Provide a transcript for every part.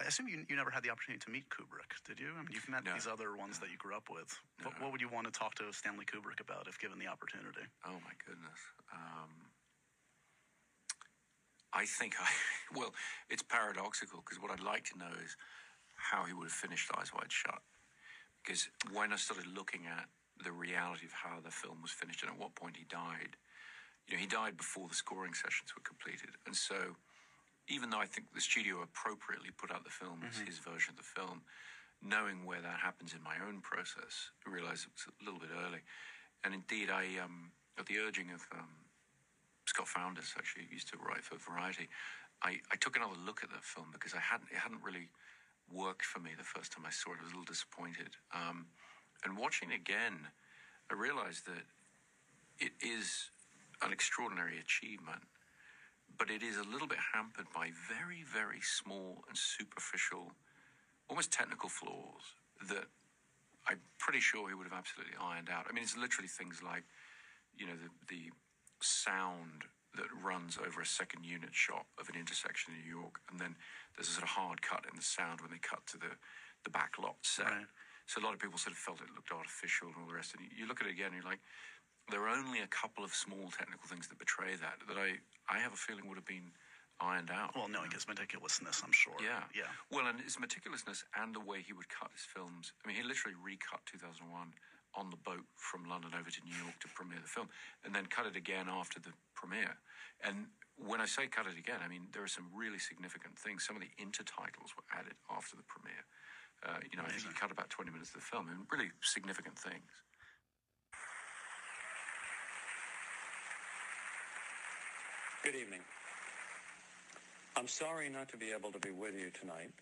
I, assume you, you never had the opportunity to meet Kubrick, did you? I mean, you've met No. these other ones that you grew up with. What, what would you want to talk to Stanley Kubrick about if given the opportunity? Oh my goodness. Um, I think I well, it's paradoxical because what I'd like to know is how he would have finished Eyes Wide Shut. Because when I started looking at the reality of how the film was finished and at what point he died, you know, he died before the scoring sessions were completed, and so even though I think the studio appropriately put out the film as his version of the film, knowing where that happens in my own process, I realized it was a little bit early. And indeed, I, um, at the urging of um, Scott Foundas, actually, who used to write for Variety, I, I took another look at that film because I hadn't, it hadn't really worked for me the first time I saw it. I was a little disappointed. Um, and watching it again, I realized that it is an extraordinary achievement but it is a little bit hampered by very, very small and superficial, almost technical flaws that I'm pretty sure he would have absolutely ironed out. I mean, it's literally things like, you know, the, the sound that runs over a second unit shot of an intersection in New York, and then there's a sort of hard cut in the sound when they cut to the, the back lot set. Right. So a lot of people sort of felt it looked artificial and all the rest. And you, you look at it again, and you're like, there are only a couple of small technical things that betray that that I, I have a feeling would have been ironed out. Well, knowing his meticulousness, I'm sure. Yeah. Yeah. Well, and his meticulousness and the way he would cut his films. I mean, he literally recut 2001 on the boat from London over to New York to premiere the film, and then cut it again after the premiere. And when I say cut it again, I mean there are some really significant things. Some of the intertitles were added after the premiere. Uh, you know, I think he cut about 20 minutes of the film, and really significant things. Good evening. I'm sorry not to be able to be with you tonight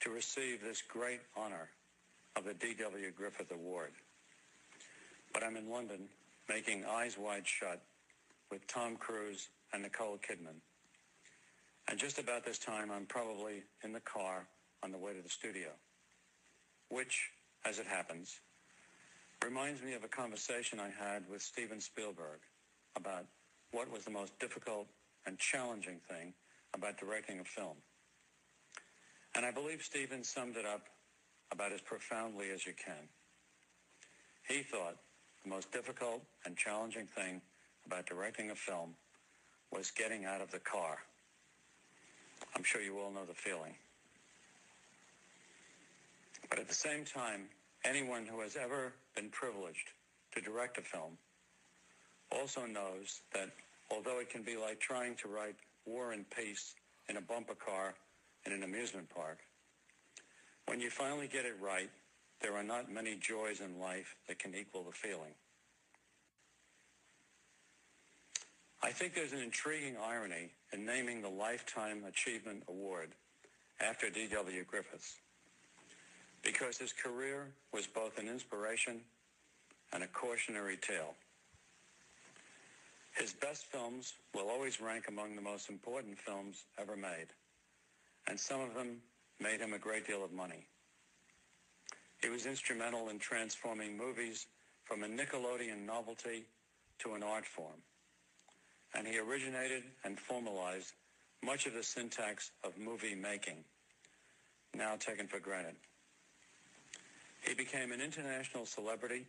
to receive this great honor of the D.W. Griffith Award. But I'm in London making Eyes Wide Shut with Tom Cruise and Nicole Kidman. And just about this time, I'm probably in the car on the way to the studio, which, as it happens, reminds me of a conversation I had with Steven Spielberg about what was the most difficult and challenging thing about directing a film. And I believe Steven summed it up about as profoundly as you can. He thought the most difficult and challenging thing about directing a film was getting out of the car. I'm sure you all know the feeling. But at the same time, anyone who has ever been privileged to direct a film also knows that although it can be like trying to write War and Peace in a bumper car in an amusement park, when you finally get it right, there are not many joys in life that can equal the feeling. I think there's an intriguing irony in naming the Lifetime Achievement Award after D.W. Griffiths, because his career was both an inspiration and a cautionary tale. His best films will always rank among the most important films ever made, and some of them made him a great deal of money. He was instrumental in transforming movies from a Nickelodeon novelty to an art form, and he originated and formalized much of the syntax of movie making, now taken for granted. He became an international celebrity,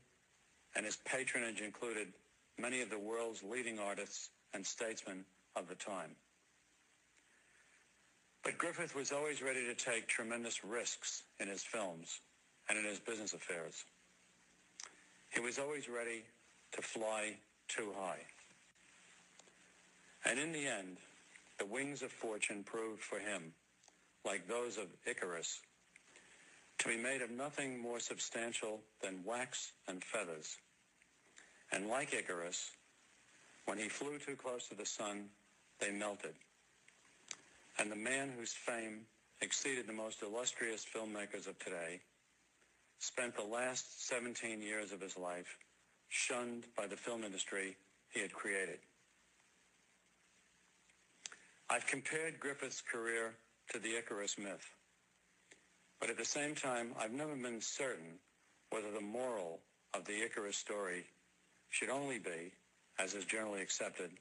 and his patronage included many of the world's leading artists and statesmen of the time. But Griffith was always ready to take tremendous risks in his films and in his business affairs. He was always ready to fly too high. And in the end, the wings of fortune proved for him, like those of Icarus, to be made of nothing more substantial than wax and feathers. And like Icarus, when he flew too close to the sun, they melted. And the man whose fame exceeded the most illustrious filmmakers of today spent the last 17 years of his life shunned by the film industry he had created. I've compared Griffith's career to the Icarus myth. But at the same time, I've never been certain whether the moral of the Icarus story should only be, as is generally accepted,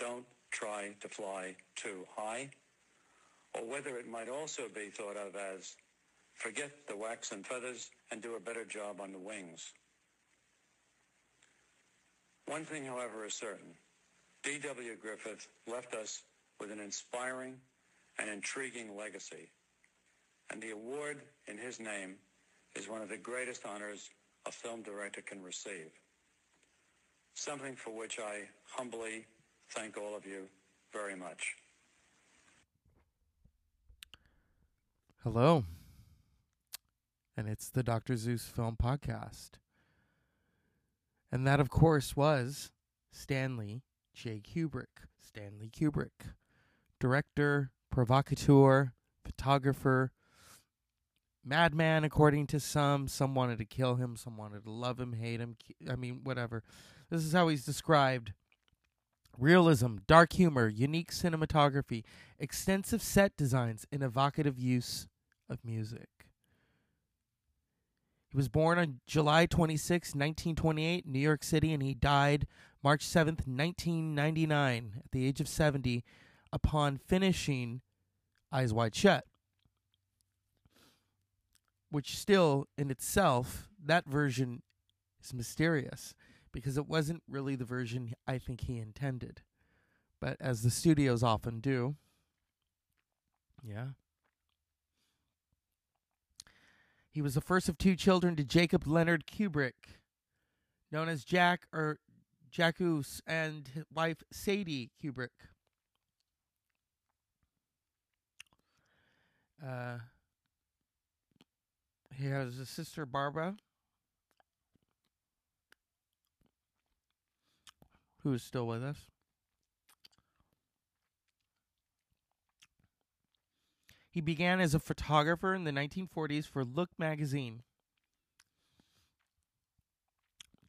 don't try to fly too high, or whether it might also be thought of as forget the wax and feathers and do a better job on the wings. One thing, however, is certain. D.W. Griffith left us with an inspiring and intriguing legacy, and the award in his name is one of the greatest honors a film director can receive, something for which I humbly thank all of you very much. Hello. And it's the Dr. Zeus Film Podcast. And that, of course, was Stanley J. Kubrick. Stanley Kubrick. Director, provocateur, photographer, madman, according to some. Some wanted to kill him, some wanted to love him, hate him. I mean, whatever. This is how he's described realism, dark humor, unique cinematography, extensive set designs, and evocative use of music. He was born on July 26, 1928, in New York City, and he died March 7th, 1999, at the age of 70, upon finishing Eyes Wide Shut. Which, still in itself, that version is mysterious because it wasn't really the version I think he intended. But as the studios often do, yeah, He was the first of two children to Jacob Leonard Kubrick, known as Jack or Jacques, and his wife Sadie Kubrick. Uh, he has a sister, Barbara, who is still with us. He began as a photographer in the 1940s for Look magazine.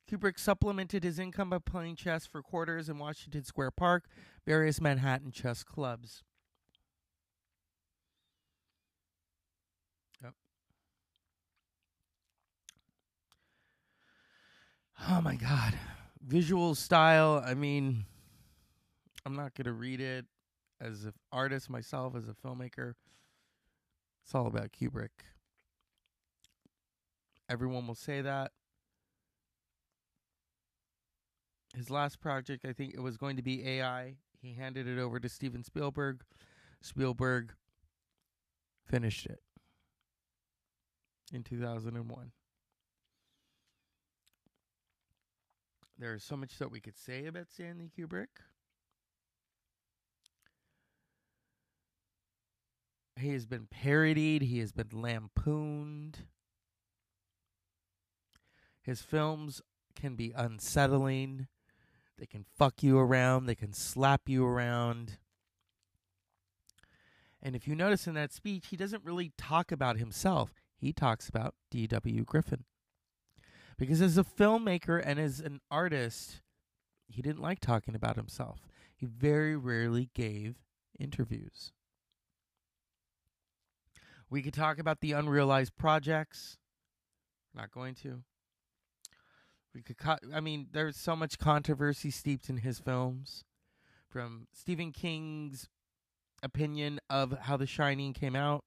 Kubrick supplemented his income by playing chess for quarters in Washington Square Park, various Manhattan chess clubs. Oh my God. Visual style, I mean, I'm not going to read it as an artist myself, as a filmmaker. It's all about Kubrick. Everyone will say that. His last project, I think it was going to be AI. He handed it over to Steven Spielberg. Spielberg finished it in 2001. There's so much that we could say about Stanley Kubrick. He has been parodied, he has been lampooned. His films can be unsettling. They can fuck you around, they can slap you around. And if you notice in that speech, he doesn't really talk about himself. He talks about D.W. Griffin. Because as a filmmaker and as an artist, he didn't like talking about himself. He very rarely gave interviews. We could talk about the unrealized projects. Not going to. We could. Co- I mean, there's so much controversy steeped in his films, from Stephen King's opinion of how The Shining came out.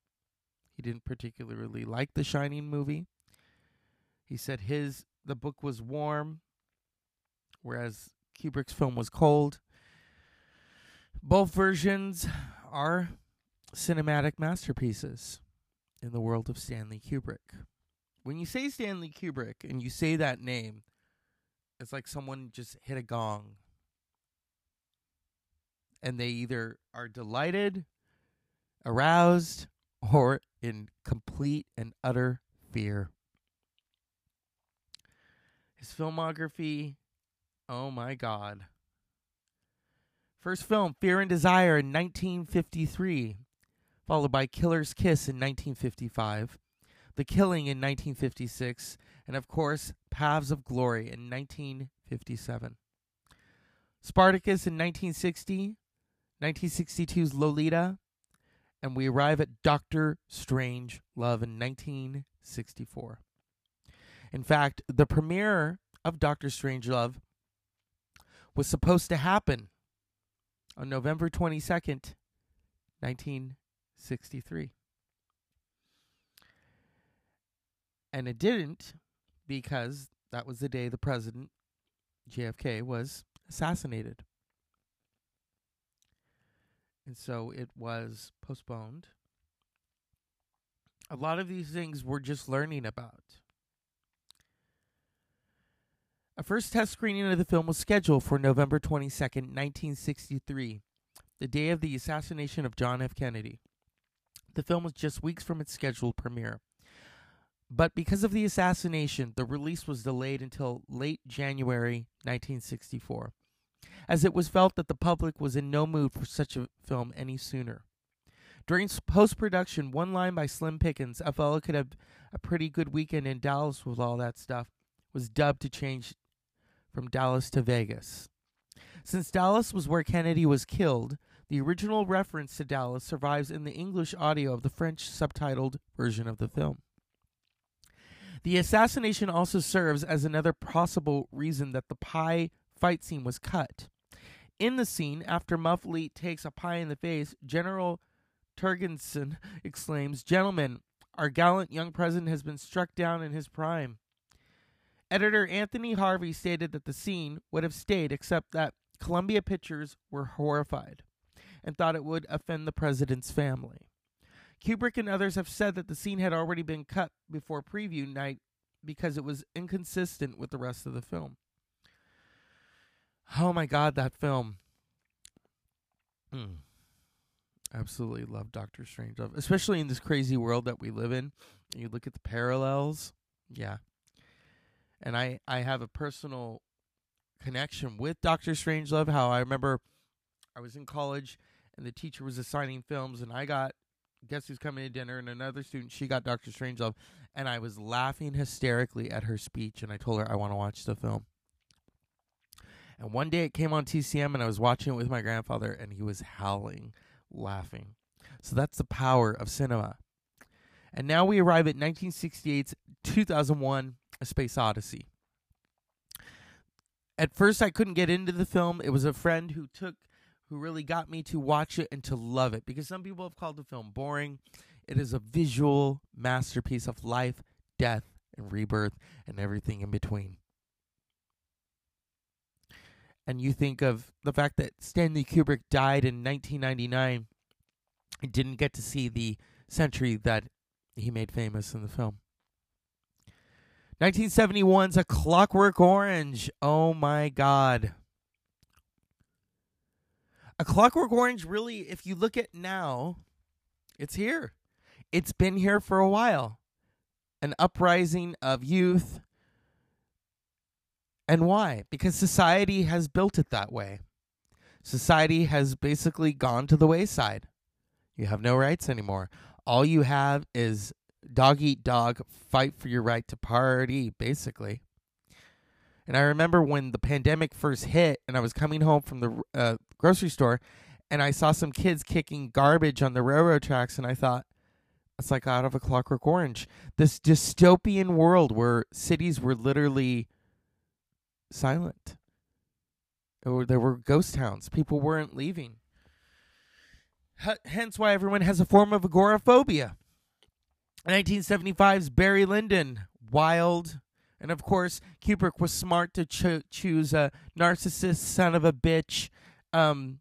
He didn't particularly like The Shining movie. He said his the book was warm, whereas Kubrick's film was cold. Both versions are cinematic masterpieces in the world of Stanley Kubrick. When you say Stanley Kubrick and you say that name, it's like someone just hit a gong. And they either are delighted, aroused, or in complete and utter fear. His filmography, oh my God. First film, Fear and Desire in 1953 followed by Killer's Kiss in 1955, The Killing in 1956, and of course, Paths of Glory in 1957. Spartacus in 1960, 1962's Lolita, and we arrive at Doctor Strange Love in 1964. In fact, the premiere of Doctor Strangelove was supposed to happen on November 22nd, 1963. And it didn't because that was the day the president, JFK, was assassinated. And so it was postponed. A lot of these things we're just learning about. A first test screening of the film was scheduled for November 22nd, 1963, the day of the assassination of John F. Kennedy. The film was just weeks from its scheduled premiere. But because of the assassination, the release was delayed until late January 1964, as it was felt that the public was in no mood for such a film any sooner. During post production, one line by Slim Pickens, a fellow could have a pretty good weekend in Dallas with all that stuff, was dubbed to change from Dallas to Vegas. Since Dallas was where Kennedy was killed, the original reference to Dallas survives in the English audio of the French subtitled version of the film. The assassination also serves as another possible reason that the pie fight scene was cut. In the scene, after Muffley takes a pie in the face, General Turgidson exclaims, Gentlemen, our gallant young president has been struck down in his prime. Editor Anthony Harvey stated that the scene would have stayed except that Columbia Pictures were horrified and thought it would offend the president's family. Kubrick and others have said that the scene had already been cut before preview night because it was inconsistent with the rest of the film. Oh my god, that film. Mm. Absolutely love Doctor Strangelove, especially in this crazy world that we live in. You look at the parallels. Yeah. And I I have a personal connection with Doctor Strangelove how I remember I was in college and the teacher was assigning films and I got guess who's coming to dinner and another student she got Doctor Strangelove and I was laughing hysterically at her speech and I told her I want to watch the film. And one day it came on TCM and I was watching it with my grandfather and he was howling, laughing. So that's the power of cinema. And now we arrive at 1968's 2001 A Space Odyssey. At first I couldn't get into the film. It was a friend who took who really got me to watch it and to love it because some people have called the film boring. It is a visual masterpiece of life, death, and rebirth and everything in between. And you think of the fact that Stanley Kubrick died in 1999 and didn't get to see the century that he made famous in the film. 1971's A Clockwork Orange. Oh my God. A Clockwork Orange, really, if you look at now, it's here. It's been here for a while. An uprising of youth. And why? Because society has built it that way. Society has basically gone to the wayside. You have no rights anymore. All you have is dog eat dog, fight for your right to party, basically. And I remember when the pandemic first hit and I was coming home from the uh, grocery store and I saw some kids kicking garbage on the railroad tracks and I thought, it's like out of a clockwork orange. This dystopian world where cities were literally silent. Or there were ghost towns. People weren't leaving. H- hence why everyone has a form of agoraphobia. 1975's Barry Lyndon, wild, and of course, Kubrick was smart to cho- choose a narcissist son of a bitch, um,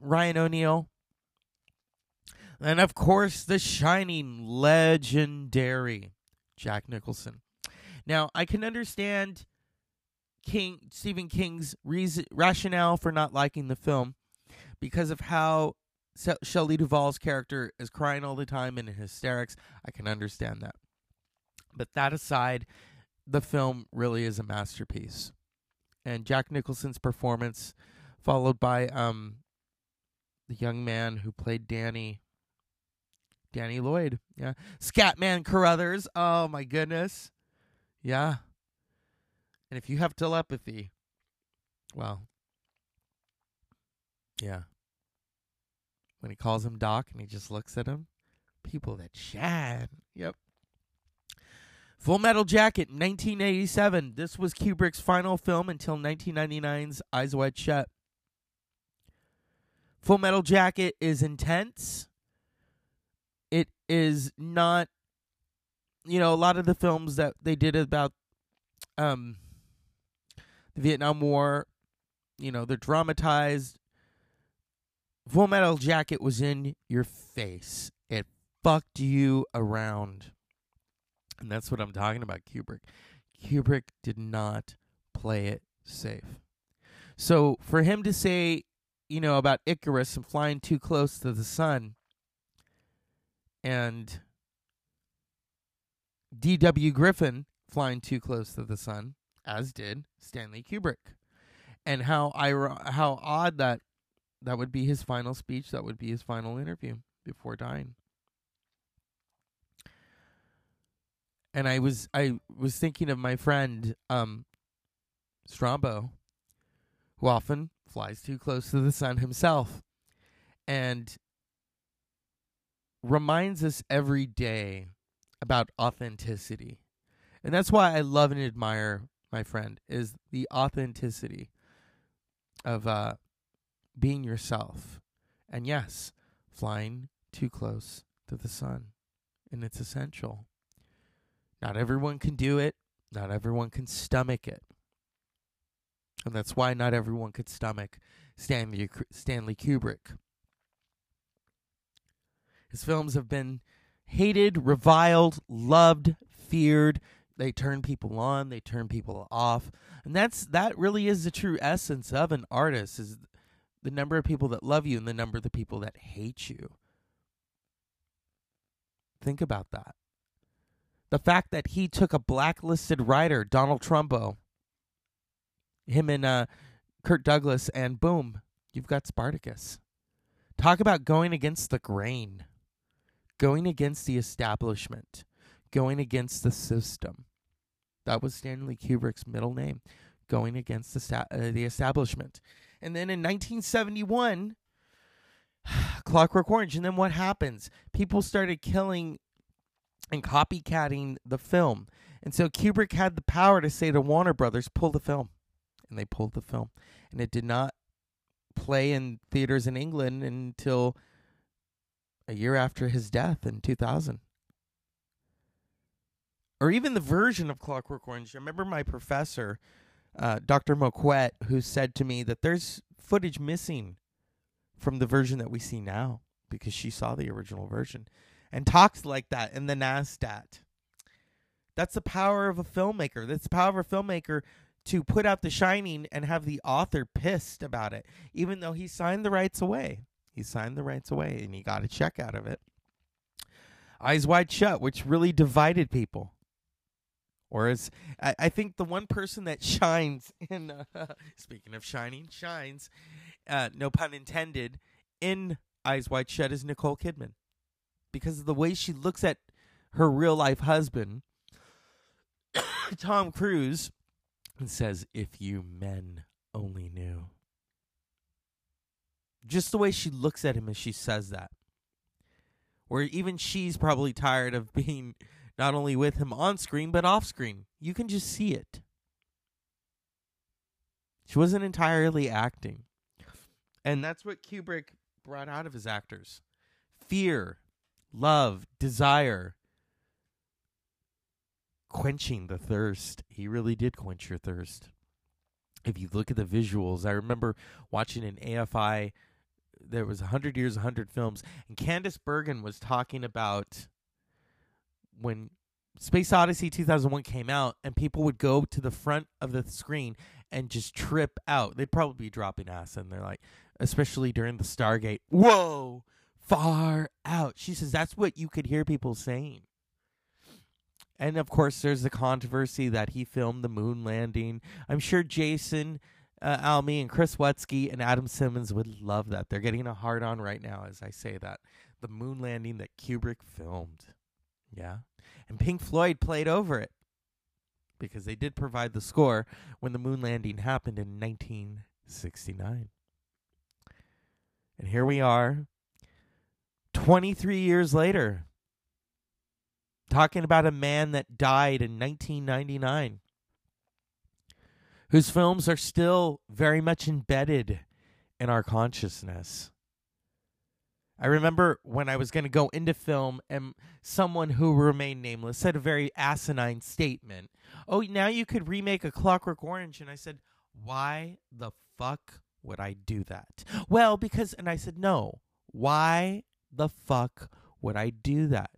Ryan O'Neal. And of course, the shining, legendary Jack Nicholson. Now, I can understand King Stephen King's reason, rationale for not liking the film because of how Shelley Duvall's character is crying all the time and in hysterics. I can understand that. But that aside, the film really is a masterpiece. And Jack Nicholson's performance, followed by um, the young man who played Danny, Danny Lloyd, yeah, Scatman Crothers. Oh my goodness, yeah. And if you have telepathy, well, yeah. When he calls him Doc and he just looks at him, people that shine. Yep. Full Metal Jacket, 1987. This was Kubrick's final film until 1999's Eyes Wide Shut. Full Metal Jacket is intense, It is not you know a lot of the films that they did about um the Vietnam War you know they're dramatized Full Metal Jacket was in your face it fucked you around and that's what I'm talking about Kubrick Kubrick did not play it safe so for him to say you know about Icarus and flying too close to the sun and D.W. Griffin flying too close to the sun, as did Stanley Kubrick. And how iro- how odd that that would be his final speech, that would be his final interview before dying. And I was I was thinking of my friend um Strombo, who often flies too close to the sun himself. And reminds us every day about authenticity. And that's why I love and admire my friend is the authenticity of uh, being yourself. And yes, flying too close to the sun. And it's essential. Not everyone can do it. Not everyone can stomach it. And that's why not everyone could stomach Stanley Stanley Kubrick. His films have been hated, reviled, loved, feared. They turn people on, they turn people off. And that's that really is the true essence of an artist is the number of people that love you and the number of the people that hate you. Think about that. The fact that he took a blacklisted writer, Donald Trumbo, him and uh, Kirk Douglas, and boom, you've got Spartacus. Talk about going against the grain going against the establishment, going against the system. That was Stanley Kubrick's middle name, going against the, sta- uh, the establishment. And then in 1971, Clockwork Orange. And then what happens? People started killing and copycatting the film. And so Kubrick had the power to say to Warner Brothers, pull the film. And they pulled the film. And it did not play in theaters in England until a year after his death in 2000. Or even the version of Clockwork Orange. I remember my professor, uh, Dr. Moquette, who said to me that there's footage missing from the version that we see now because she saw the original version and talks like that in the NASDAT. That's the power of a filmmaker. That's the power of a filmmaker to put out The Shining and have the author pissed about it, even though he signed the rights away. He signed the rights away and he got a check out of it. Eyes Wide Shut, which really divided people. Whereas I, I think the one person that shines in, uh, speaking of shining, shines, uh, no pun intended, in Eyes Wide Shut is Nicole Kidman. Because of the way she looks at her real life husband, Tom Cruise, and says, If you men only knew. Just the way she looks at him as she says that. Where even she's probably tired of being not only with him on screen, but off screen. You can just see it. She wasn't entirely acting. And that's what Kubrick brought out of his actors fear, love, desire, quenching the thirst. He really did quench your thirst. If you look at the visuals, I remember watching an AFI there was 100 years 100 films and Candice Bergen was talking about when Space Odyssey 2001 came out and people would go to the front of the screen and just trip out. They'd probably be dropping acid and they're like especially during the Stargate. Whoa! Far out. She says that's what you could hear people saying. And of course, there's the controversy that he filmed the moon landing. I'm sure Jason uh, Almy and Chris Wetsky and Adam Simmons would love that. They're getting a hard on right now as I say that. The moon landing that Kubrick filmed. Yeah. And Pink Floyd played over it because they did provide the score when the moon landing happened in 1969. And here we are, 23 years later, talking about a man that died in 1999 whose films are still very much embedded in our consciousness. I remember when I was going to go into film, and someone who remained nameless said a very asinine statement. Oh, now you could remake a Clockwork Orange. And I said, Why the fuck would I do that? Well, because, and I said, No, why the fuck would I do that?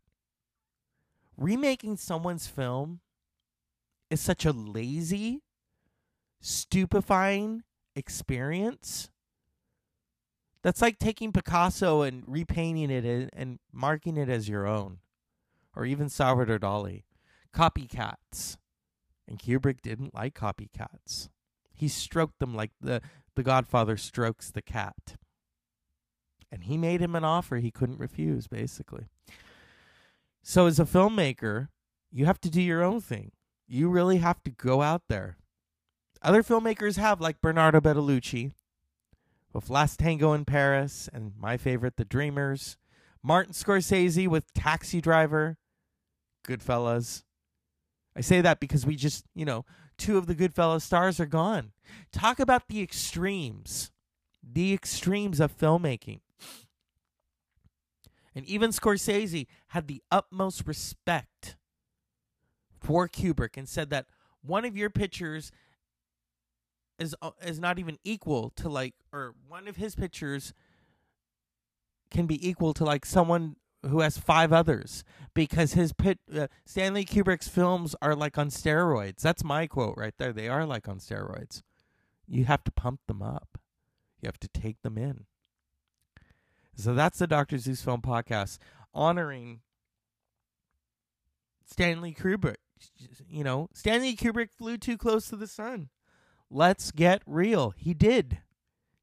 Remaking someone's film is such a lazy, stupefying experience that's like taking Picasso and repainting it and, marking it as your own, or even Salvador Dali. Copycats. And Kubrick didn't like copycats. He stroked them like the, the Godfather strokes the cat. And he made him an offer he couldn't refuse, basically. So, as a filmmaker, you have to do your own thing. You really have to go out there. Other filmmakers have, like Bernardo Bertolucci, with Last Tango in Paris, and my favorite, The Dreamers. Martin Scorsese with Taxi Driver, Goodfellas. I say that because we just, you know, two of the Goodfellas stars are gone. Talk about the extremes, the extremes of filmmaking. And even Scorsese had the utmost respect for Kubrick and said that one of your pictures is uh, is not even equal to like or one of his pictures can be equal to like someone who has five others because his pit uh, Stanley Kubrick's films are like on steroids. That's my quote right there. They are like on steroids. You have to pump them up. You have to take them in. So that's the Dr. Zeus Film Podcast honoring Stanley Kubrick. You know, Stanley Kubrick flew too close to the sun. Let's get real. He did.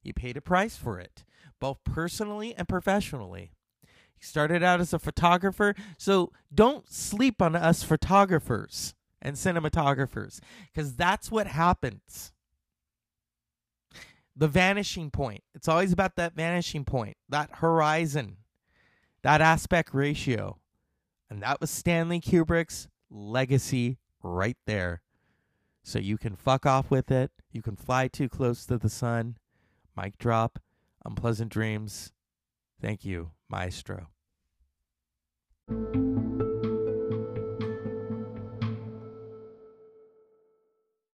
He paid a price for it, both personally and professionally. He started out as a photographer, so don't sleep on us photographers and cinematographers, because that's what happens. The vanishing point. It's always about that vanishing point, that horizon, that aspect ratio. And that was Stanley Kubrick's legacy right there. So you can fuck off with it. You can fly too close to the sun. Mic drop. Unpleasant dreams. Thank you, Maestro.